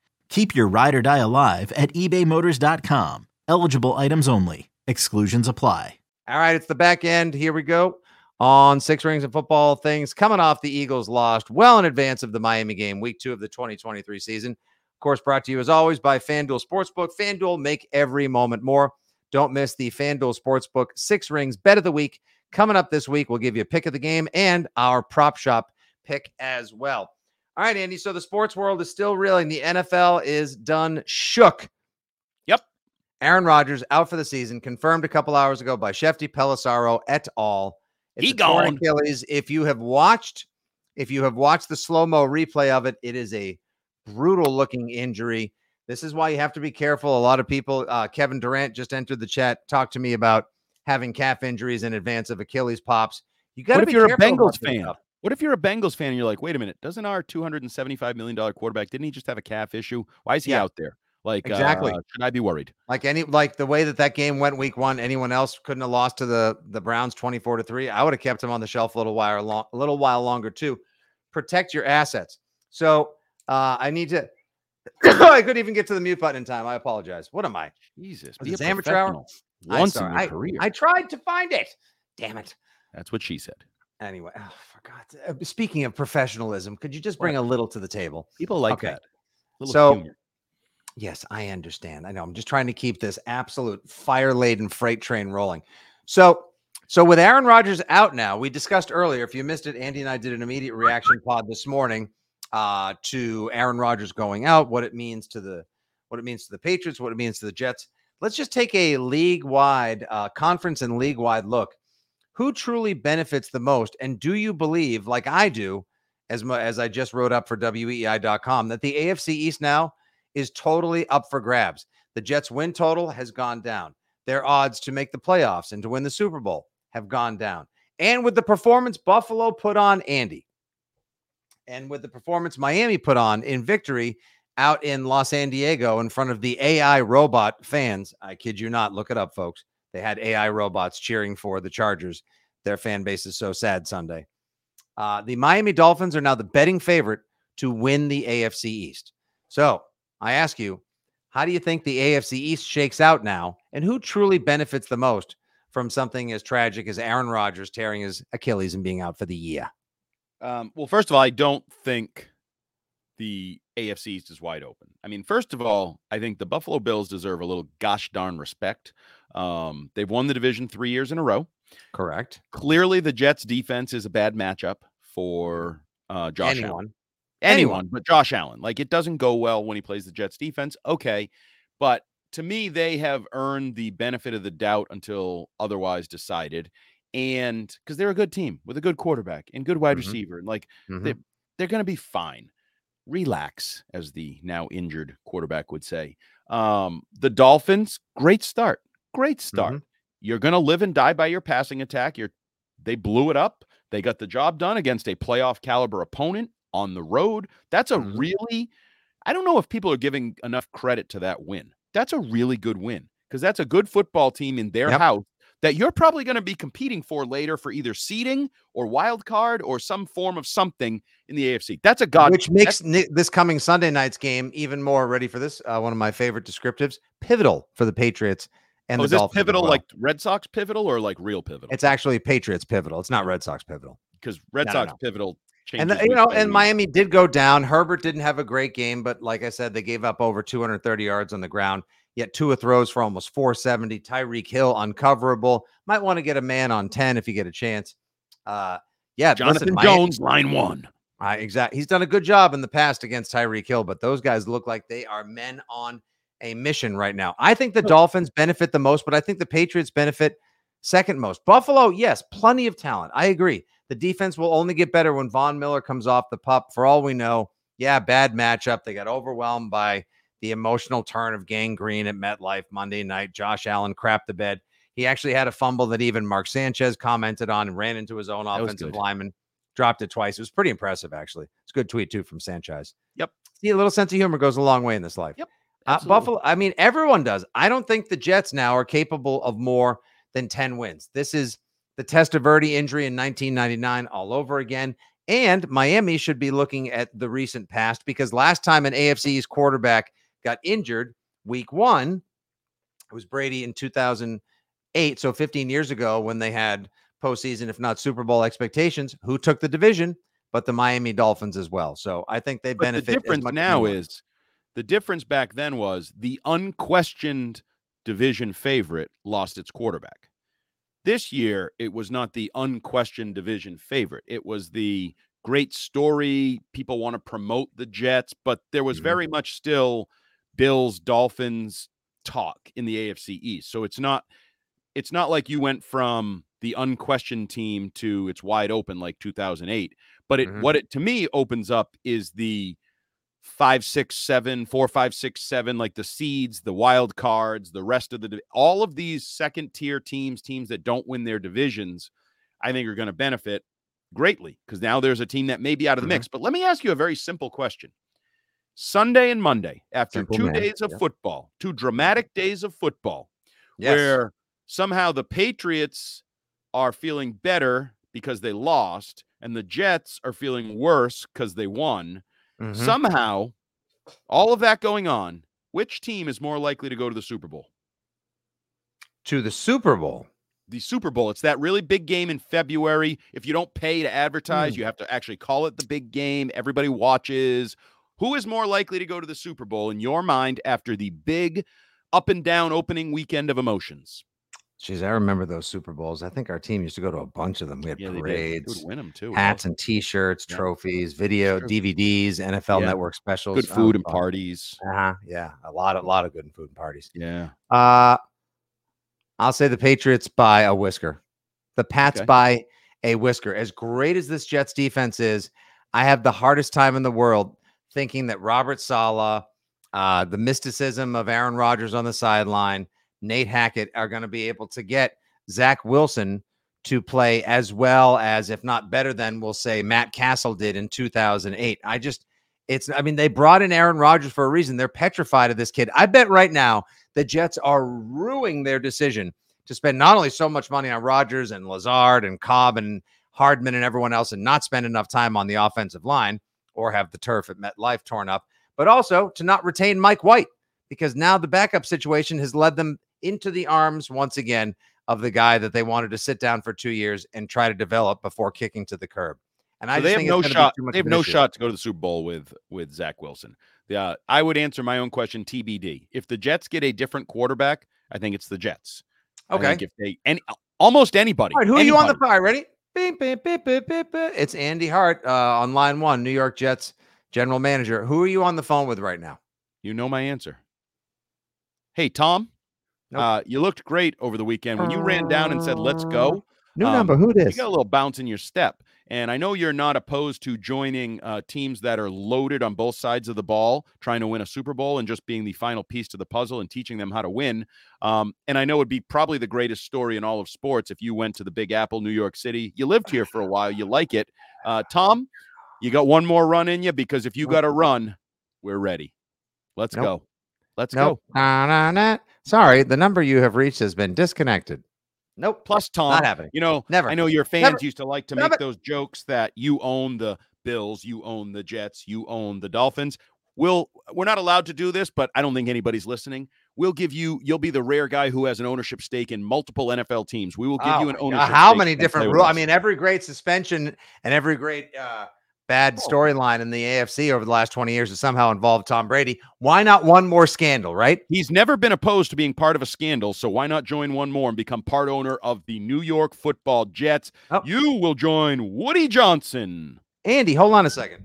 Keep your ride or die alive at ebaymotors.com. Eligible items only. Exclusions apply. All right, it's the back end. Here we go on six rings and football things. Coming off the Eagles lost well in advance of the Miami game, week two of the 2023 season. Of course, brought to you as always by FanDuel Sportsbook. FanDuel make every moment more. Don't miss the FanDuel Sportsbook six rings bet of the week. Coming up this week, we'll give you a pick of the game and our prop shop pick as well. All right, Andy. So the sports world is still reeling. The NFL is done shook. Yep. Aaron Rodgers out for the season, confirmed a couple hours ago by Shefty Pelissero et al. It's He gone. Achilles. If you have watched, if you have watched the slow mo replay of it, it is a brutal looking injury. This is why you have to be careful. A lot of people, uh, Kevin Durant just entered the chat, talked to me about having calf injuries in advance of Achilles pops. You got to be you're a Bengals fan? stuff. What if you're a Bengals fan and you're like, wait a minute, doesn't our $275 million quarterback, didn't he just have a calf issue? Why is he Yeah. out there? Like, Exactly. uh, should I be worried? Like any like the way that that game went week one, anyone else couldn't have lost to the the Browns 24 to 3. I would have kept him on the shelf a little while long, a little while longer too. Protect your assets. So uh I need to [coughs] I couldn't even get to the mute button in time. I apologize. What am I? Jesus. Be a amateur hour? Once in your I, career. I tried to find it. Damn it. That's what she said. Anyway, oh, God's uh, speaking of professionalism, could you just bring a little to the table? People like Okay. that. So- humor. Yes, I understand. I know. I'm just trying to keep this absolute fire-laden freight train rolling. So, so with Aaron Rodgers out now, we discussed earlier. If you missed it, Andy and I did an immediate reaction pod this morning uh, to Aaron Rodgers going out, what it means to the what it means to the Patriots, what it means to the Jets. Let's just take a league-wide uh, conference and league-wide look. Who truly benefits the most, and do you believe, like I do, as mu- as I just wrote up for WEEI.com, that the AFC East now is totally up for grabs. The Jets win total has gone down. Their odds to make the playoffs and to win the Super Bowl have gone down. And with the performance Buffalo put on Andy, and with the performance Miami put on in victory out in Los Diego in front of the AI robot fans, I kid you not, look it up, folks. They had AI robots cheering for the Chargers. Their fan base is so sad Sunday. Uh, the Miami Dolphins are now the betting favorite to win the AFC East. So I ask you, how do you think the AFC East shakes out now? And who truly benefits the most from something as tragic as Aaron Rodgers tearing his Achilles and being out for the year? Um, well, first of all, I don't think the AFC East is wide open. I mean, first of all, I think the Buffalo Bills deserve a little gosh darn respect. Um, they've won the division three years in a row. Correct. Clearly, the Jets' defense is a bad matchup for uh, Josh Allen. Anyone. anyone, but Josh Allen. Like it doesn't go well when he plays the Jets defense. Okay. But to me, they have earned the benefit of the doubt until otherwise decided. And because they're a good team with a good quarterback and good wide Mhm. receiver, and like Mhm. they, they're going to be fine. Relax, as the now injured quarterback would say. Um, the Dolphins, great start. Great start. You're going to live and die by your passing attack. You're they blew it up. They got the job done against a playoff caliber opponent on the road. That's a Mhm. really I don't know if people are giving enough credit to that win. That's a really good win because that's a good football team in their Yep. house that you're probably going to be competing for later for either seeding or wild card or some form of something in the AFC. That's a god Which makes this coming Sunday night's game even more ready for this. Uh, one of my favorite descriptives, pivotal for the Patriots and Oh, is this pivotal well. like Red Sox pivotal or like real pivotal? it's actually Patriots pivotal. It's not Red Sox pivotal. because Red No, no, Sox no. pivotal. And the- you know, and week. Miami did go down. Herbert didn't have a great game, but like I said, they gave up over 230 yards on the ground. Yet two of throws for almost 470. Tyreek Hill uncoverable. Might want to get a man on 10 if you get a chance. Uh, yeah, Jonathan listen, Miami- Jones, line one. I exactly. He's done a good job in the past against Tyreek Hill, but those guys look like they are men on a mission right now. I think the Dolphins benefit the most, but I think the Patriots benefit second most. Buffalo, yes, plenty of talent. I agree. The defense will only get better when Von Miller comes off the pup. For all we know, yeah, bad matchup. They got overwhelmed by the emotional turn of Gang Green at MetLife Monday night. Josh Allen crapped the bed. He actually had a fumble that even Mark Sanchez commented on and ran into his own offensive lineman dropped it twice. It was pretty impressive, actually. It's a good tweet too from Sanchez. Yep. See, a little sense of humor goes a long way in this life. Yep, Uh. Buffalo. I mean, everyone does. I don't think the Jets now are capable of more than ten wins. This is the Testaverde injury in 1999 all over again. And Miami should be looking at the recent past because last time an AFC's quarterback got injured, week one, it was Brady in 2008. So 15 years ago, when they had postseason, if not Super Bowl expectations, who took the division? But the Miami Dolphins as well. So I think they But benefit. the as difference now is the difference back then was the unquestioned division favorite lost its quarterback. This year, it was not the unquestioned division favorite. It was the great story. People want to promote the Jets, but there was very much still Bills Dolphins talk in the AFC East. So it's not it's not like you went from the unquestioned team to it's wide open like 2008 but it Mhm. what it to me opens up is the five six seven four five six seven like the seeds the wild cards the rest of the all of these second tier teams teams that don't win their divisions i think are going to benefit greatly because now there's a team that may be out of the Mhm. mix. But let me ask you a very simple question. Sunday and Monday, after Simple two man. days of Yep. football, two dramatic days of football, Yes. where somehow the Patriots are feeling better because they lost, and the Jets are feeling worse because they won. Mhm. Somehow, all of that going on, which team is more likely to go to the Super Bowl? to the Super Bowl. The Super Bowl. It's that really big game in February. If you don't pay to advertise, Hmm. you have to actually call it the big game. Everybody watches. Who is more likely to go to the Super Bowl in your mind after the big up and down opening weekend of emotions? Jeez, I remember those Super Bowls. I think our team used to go to a bunch of them. We had Yeah, they did. They parades, win them too. hats and T-shirts, Yeah. trophies, video, true. DVDs, NFL Yeah. Network specials. good food and parties. parties. Uh-huh. Yeah, a lot of lot of good food and parties. Yeah. Uh I'll say the Patriots by a whisker. The Pats Okay. by a whisker. As great as this Jets defense is, I have the hardest time in the world thinking that Robert Saleh, uh, the mysticism of Aaron Rodgers on the sideline, Nate Hackett are going to be able to get Zach Wilson to play as well as, if not better than, we'll say Matt Cassel did in 2008. I just, it's, I mean, they brought in Aaron Rodgers for a reason. They're petrified of this kid. I bet right now the Jets are ruining their decision to spend not only so much money on Rodgers and Lazard and Cobb and Hardman and everyone else and not spend enough time on the offensive line or have the turf at MetLife torn up, but also to not retain Mike White because now the backup situation has led them into the arms once again of the guy that they wanted to sit down for two years and try to develop before kicking to the curb. And I So just they have think no shot. They have no issue. shot to go to the Super Bowl with with Zach Wilson. Yeah, I would answer my own question TBD. If the Jets get a different quarterback, I think it's the Jets. I Okay. think if they any almost anybody. All right, who are you on the anybody. fire? Ready? Beep, beep, beep, beep, beep, beep. It's Andy Hart uh, on line one, New York Jets general manager. Who are you on the phone with right now? You know my answer. Hey Tom, Nope. uh, you looked great over the weekend when you ran down and said "Let's go." New Um, number. Who this? You got a little bounce in your step, and I know you're not opposed to joining uh, teams that are loaded on both sides of the ball, trying to win a Super Bowl and just being the final piece to the puzzle and teaching them how to win. Um, and I know it'd be probably the greatest story in all of sports if you went to the Big Apple, New York City. You lived here for a while, you like it. Uh, Tom, you got one more run in you because if you got a run, we're ready. Let's Nope. go. Let's Nope. go. Nah. Sorry, the number you have reached has been disconnected. Nope. Plus, Tom, Not happening. you know, Never. I know your fans Never. used to like to Never. make those jokes that you own the Bills, you own the Jets, you own the Dolphins. We'll we're not allowed to do this, but I don't think anybody's listening. We'll give you you'll be the rare guy who has an ownership stake in multiple NFL teams. We will give you Oh an ownership. How stake many different play rules? I mean, every great suspension and every great uh, bad Oh. storyline in the AFC over the last 20 years has somehow involved Tom Brady. Why not one more scandal, right? he's never been opposed to being part of a scandal, so why not join one more and become part owner of the New York Football Jets? Oh. You will join Woody Johnson. Andy, hold on a second.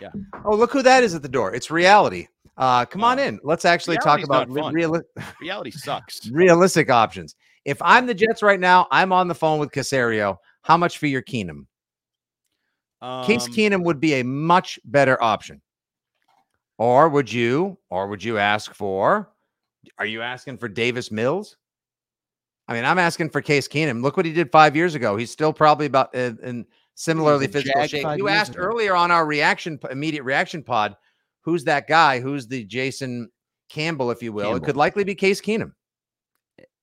Yeah. Oh, look who that is at the door. It's reality. Uh, come on Oh. in. Let's actually talk about reali- Reality sucks. [laughs] realistic options. If I'm the Jets right now, I'm on the phone with Caserio. How much for your Keenum? Case Um, Keenum would be a much better option. Or would you, or would you ask for? Are you asking for Davis Mills? I mean, I'm asking for Case Keenum. Look what he did five years ago. He's still probably about in, in similarly physical shape. You asked ago. earlier on our reaction, immediate reaction pod, who's that guy? Who's the Jason Campbell, if you will? It could likely be Case Keenum.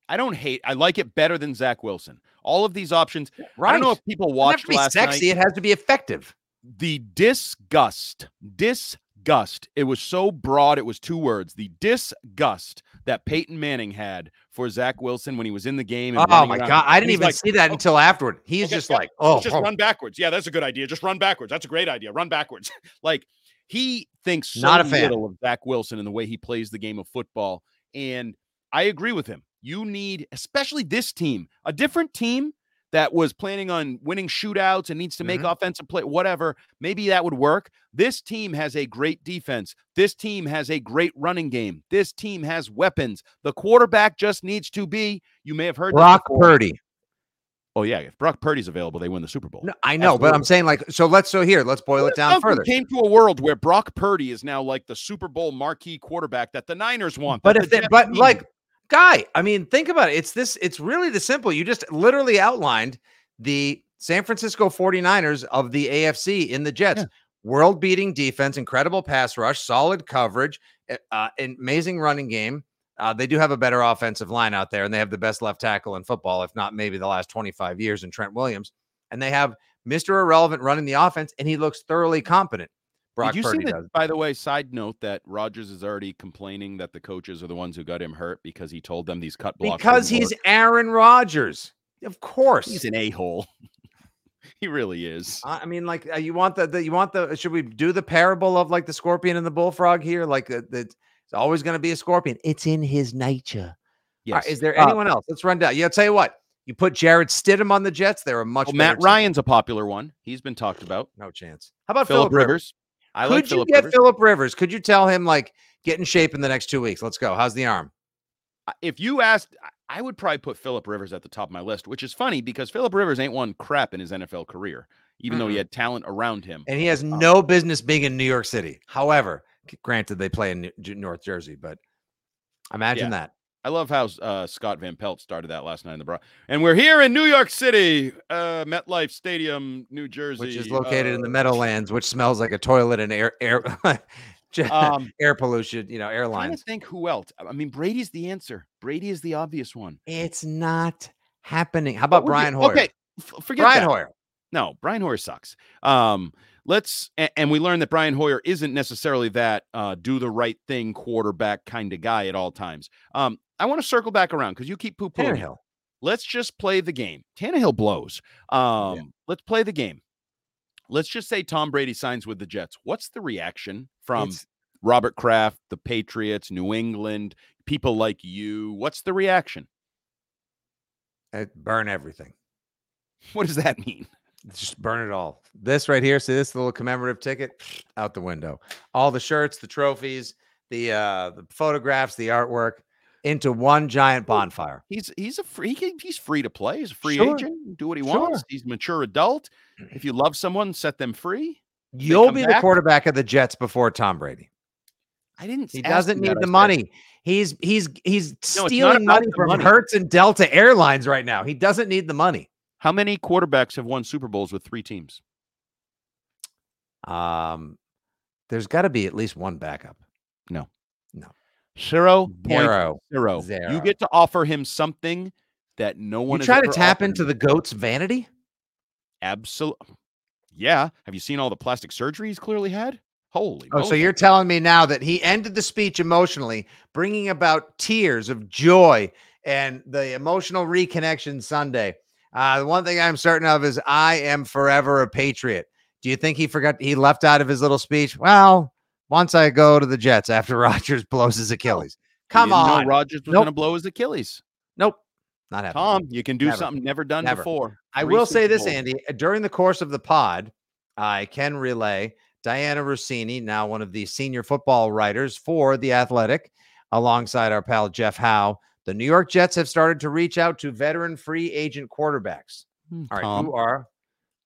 I don't hate. I like it better than Zach Wilson. All of these options. Right. I don't know if people It watched to be last sexy. night. It has to be effective. The disgust, disgust. It was so broad. It was two words. The disgust that Peyton Manning had for Zach Wilson when he was in the game. Oh my god! I didn't even like, see that "Oh, until afterward. He's okay, just yeah, like, oh, just oh. run backwards. Yeah, that's a good idea. Just run backwards. That's a great idea. Run backwards. [laughs] like he thinks so Not a fan. little of Zach Wilson and the way he plays the game of football. And I agree with him. You need, especially this team, a different team that was planning on winning shootouts and needs to make Mhm. offensive play, whatever. Maybe that would work. This team has a great defense. This team has a great running game. This team has weapons. The quarterback just needs to be. You may have heard Brock. Purdy. Oh yeah, if Brock Purdy's available, they win the Super Bowl. No, I know, but I'm saying like, so let's so here, let's boil it down further. Came to a world where Brock Purdy is now like the Super Bowl marquee quarterback that the Niners want. But if the they, Jets but need. like, guy, I mean, think about it. It's this. It's really the simple. You just literally outlined the San Francisco 49ers of the AFC in the Jets. Yeah. World beating defense, incredible pass rush, solid coverage, uh, uh, amazing running game. Uh, they do have a better offensive line out there, and they have the best left tackle in football, if not maybe the last 25 years in Trent Williams. And they have Mr. Irrelevant running the offense, and he looks thoroughly competent. Brock Did you Purdy see that, does. by the way, side note that Rodgers is already complaining that the coaches are the ones who got him hurt because he told them these cut blocks. Because he's work. Aaron Rodgers. Of course. he's an a-hole. [laughs] he really is. I mean, like uh, you want the, the you want the should we do the parable of like the scorpion and the bullfrog here? Like uh, that it's always going to be a scorpion. It's in his nature. All right, Yes. is there Uh, anyone else? Let's run down. Yeah, I'll tell you what. You put Jarrett Stidham on the Jets. They're a much well, Matt team. Ryan's a popular one. He's been talked about. No chance. How about Philip Philip Rivers? Rivers. I Could like you Philip get Rivers. Philip Rivers? Could you tell him like get in shape in the next two weeks? Let's go. How's the arm? If you asked, I- would probably put Philip Rivers at the top of my list, which is funny because Philip Rivers ain't won crap in his NFL career, even though he had talent around him. And he has Um, no business being in New York City. However, granted they play in North Jersey, but imagine that. I love how uh, Scott Van Pelt started that last night in the bra. And we're here in New York City, uh, MetLife Stadium, New Jersey, which is located in the uh, Meadowlands, which smells like a toilet and air air [laughs] Um, air pollution, you know, trying to airlines. think who else. I mean, Brady's the answer. Brady is the obvious one. It's not happening. How about would you- Brian Hoyer? Okay, f- forget Brian that. Hoyer. No, Brian Hoyer sucks. Um, let's a- and we learned that Brian Hoyer isn't necessarily that uh, do the right thing quarterback kind of guy at all times. Um, I want to circle back around because you keep poo pooing. Tannehill. Let's just play the game. Tannehill blows. Um, let's play the game. Let's just say Tom Brady signs with the Jets. What's the reaction from It's- Robert Kraft, the Patriots, New England, people like you? What's the reaction? uh, burn everything. What does that mean? Just burn it all. This right here, see this little commemorative ticket out the window. All the shirts, the trophies, the uh the photographs, the artwork into one giant bonfire. He's he's a free he can- he's free to play. He's a free Sure. agent. Do what he Sure. wants. He's a mature adult. If you love someone, set them free. You'll be the quarterback of the Jets before Tom Brady. I didn't. He doesn't need the money. He's he's he's not stealing money from money. Hertz and Delta Airlines right now. He doesn't need the money. How many quarterbacks have won Super Bowls with three teams? Um, there's got to be at least one backup. Zero point Zero. zero. You Zero. get to offer him something that no one. has try to tap into him. the goat's vanity. Absolutely. Yeah. Have you seen all the plastic surgery he's clearly had? Holy. Oh, so you're telling me now that he ended the speech emotionally, bringing about tears of joy and the emotional reconnection Sunday. Uh, the one thing I'm certain of is I am forever a patriot. Do you think he forgot he left out of his little speech? Well, once I go to the Jets after [laughs] Rodgers blows his Achilles. You Come on. Rodgers was Nope. going to blow his Achilles. Nope. Not happening. Tom, you can do Never. something never done Never. before. I Three will say this. Andy. uh, During the course of the pod, I can relay Dianna Russini, now one of the senior football writers for The Athletic, alongside our pal Jeff Howe. The New York Jets have started to reach out to veteran free agent quarterbacks. Hmm, All right, Tom, who are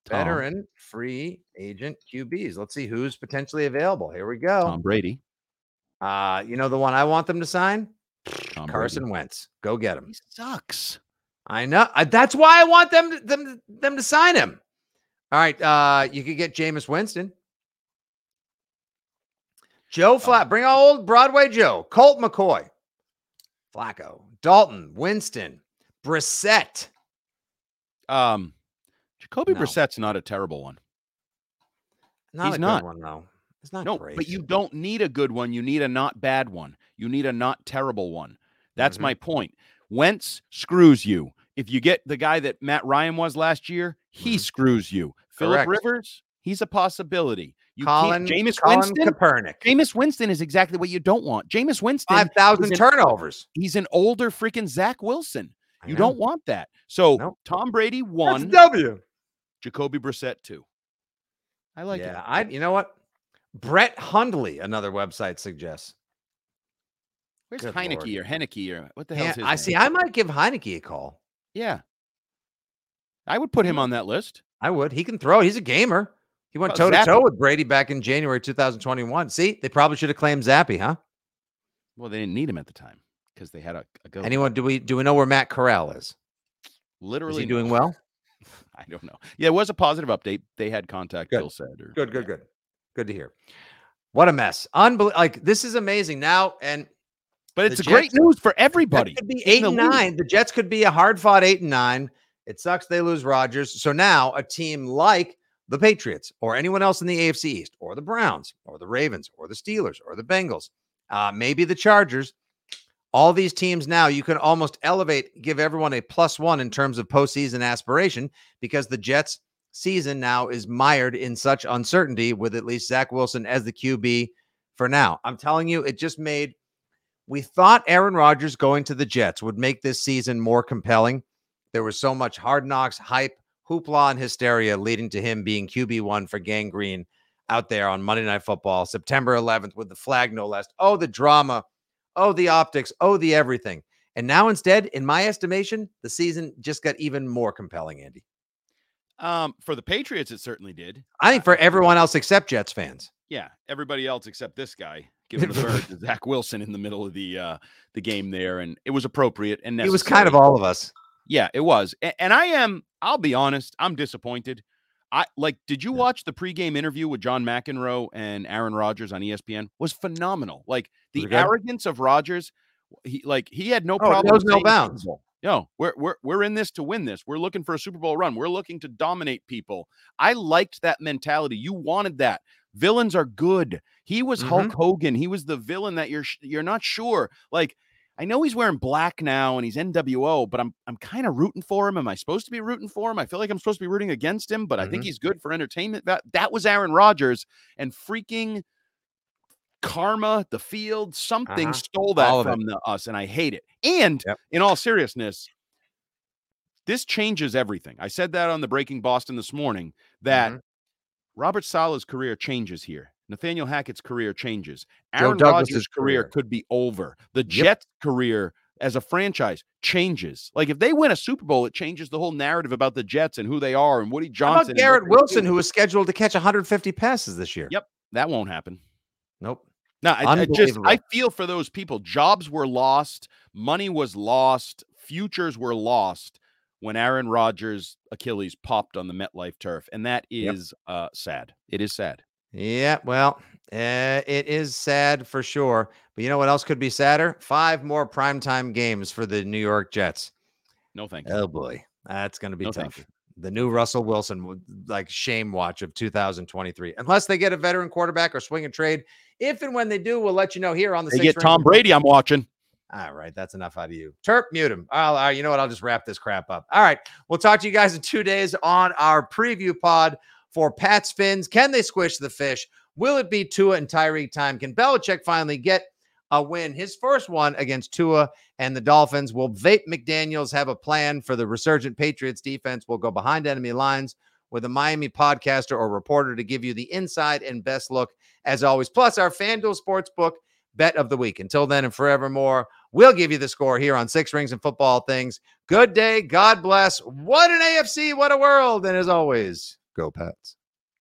Tom. veteran free agent QBs? Let's see who's potentially available. Here we go. Tom Brady. Uh, you know the one I want them to sign? Tom Brady. Carson Wentz. Go get him. He sucks. I know. I, that's why I want them to, them them to sign him. All right. Uh, you could get Jameis Winston. Joe Flat. Bring old Broadway Joe. Colt McCoy. Flacco. Dalton. Winston. Brissett. Um, Jacoby No. Brissett's not a terrible one. Not He's a not. good one though. It's not No, great. but you don't need a good one. You need a not bad one. You need a not terrible one. That's Mhm. my point. Wentz screws you. If you get the guy that Matt Ryan was last year, he Mhm. screws you. Philip Rivers, he's a possibility. You Colin. Jameis Colin Winston. Kaepernick. Jameis Winston is exactly what you don't want. Jameis Winston. Five thousand an- turnovers. He's an older freaking Zach Wilson. You don't want that. So Nope. Tom Brady That's W. Jacoby Brissett too. I like yeah, it. I. You know what? Brett Hundley, another website suggests. Where's Good Heinicke Lord. or Henneke or what the Yeah, hell's his I name? see. I might give Heinicke a call. Yeah. I would put him on that list. I would. He can throw. He's a gamer. He went toe to toe with Brady back in January 2021. See, they probably should have claimed Zappe, huh? Well, they didn't need him at the time because they had a, a go. Anyone? Do we do we know where Matt Corral is? Is Literally he doing well? I don't know. Yeah, it was a positive update. They had contact. Good. Bill said. Or, Good, good, good. Good to hear. What a mess. Unbelievable. Like this is amazing now. And But it's a great news for Jets everybody. could be eight and league. nine. The Jets could be a hard fought eight and nine. It sucks they lose Rodgers. So now a team like the Patriots or anyone else in the AFC East or the Browns or the Ravens or the Steelers or the Bengals, uh, maybe the Chargers. All these teams now you can almost elevate, give everyone a plus one in terms of postseason aspiration because the Jets season now is mired in such uncertainty with at least Zach Wilson as the QB for now. I'm telling you, it just made we thought Aaron Rodgers going to the Jets would make this season more compelling. There was so much hard knocks, hype, hoopla, and hysteria leading to him being QB1 for Gang Green out there on Monday Night Football, September 11th, with the flag no less. Oh, the drama. Oh, the optics. Oh, the everything. And now, instead, in my estimation, the season just got even more compelling, Andy. Um, for the Patriots, it certainly did. I think for everyone else except Jets fans. Yeah, everybody else except this guy giving the [laughs] bird to Zach Wilson in the middle of the uh the game there, and it was appropriate and It was kind of all of us. Yeah, it was. A- And I am, I'll be honest, I'm disappointed. I like, did you watch the pregame interview with John McEnroe and Aaron Rodgers on ESPN? Was phenomenal. Like the arrogance of Rodgers, he like he had no Oh, problem. no bounds. No, we're we're we're in this to win this. We're looking for a Super Bowl run. We're looking to dominate people. I liked that mentality. You wanted that. Villains are good. He was Hulk Mm-hmm. Hogan. He was the villain that you're you're not sure. Like I know he's wearing black now and he's NWO, but I'm I'm kind of rooting for him. Am I supposed to be rooting for him? I feel like I'm supposed to be rooting against him, but I Mm-hmm. think he's good for entertainment. That that was Aaron Rodgers and freaking karma, the field, something Uh-huh. stole that All of it. from the, us, and I hate it. And Yep. in all seriousness, this changes everything. I said that on the Breaking Boston this morning that Mhm. Robert Saleh's career changes here. Nathaniel Hackett's career changes. Aaron Rodgers' career career. could be over. The Jets' career as a franchise changes. Like if they win a Super Bowl, it changes the whole narrative about the Jets and who they are and Woody How Johnson. what Garrett Wilson, who was scheduled to catch 150 passes this year? Yep. that won't happen. Nope. No, I, I just I feel for those people. Jobs were lost, money was lost, futures were lost when Aaron Rodgers' Achilles popped on the MetLife turf, and that is Yep. uh, sad. It is sad. Yeah, well, uh, it is sad for sure. But you know what else could be sadder? Five more primetime games for the New York Jets. No thank you. Oh boy, that's going to be No, tough. you. The new Russell Wilson, like shame watch of 2023. Unless they get a veteran quarterback or swing a trade. If and when they do, we'll let you know here on the. They get Tom Brady. I'm watching. All right, that's enough out of you. Terp, mute him. All right, you know what? I'll just wrap this crap up. All right, we'll talk to you guys in two days on our preview pod for Pat's Fins. Can they squish the fish? Will it be Tua and Tyreek time? Can Belichick finally get a win? His first one against Tua and the Dolphins. Will Vape McDaniels have a plan for the resurgent Patriots defense? We'll go behind enemy lines with a Miami podcaster or reporter to give you the inside and best look, as always. Plus, our FanDuel Sportsbook bet of the week. Until then and forevermore, we'll give you the score here on Six Rings and Football Things. Good day. God bless. What an AFC. What a world. And as always, go Pats.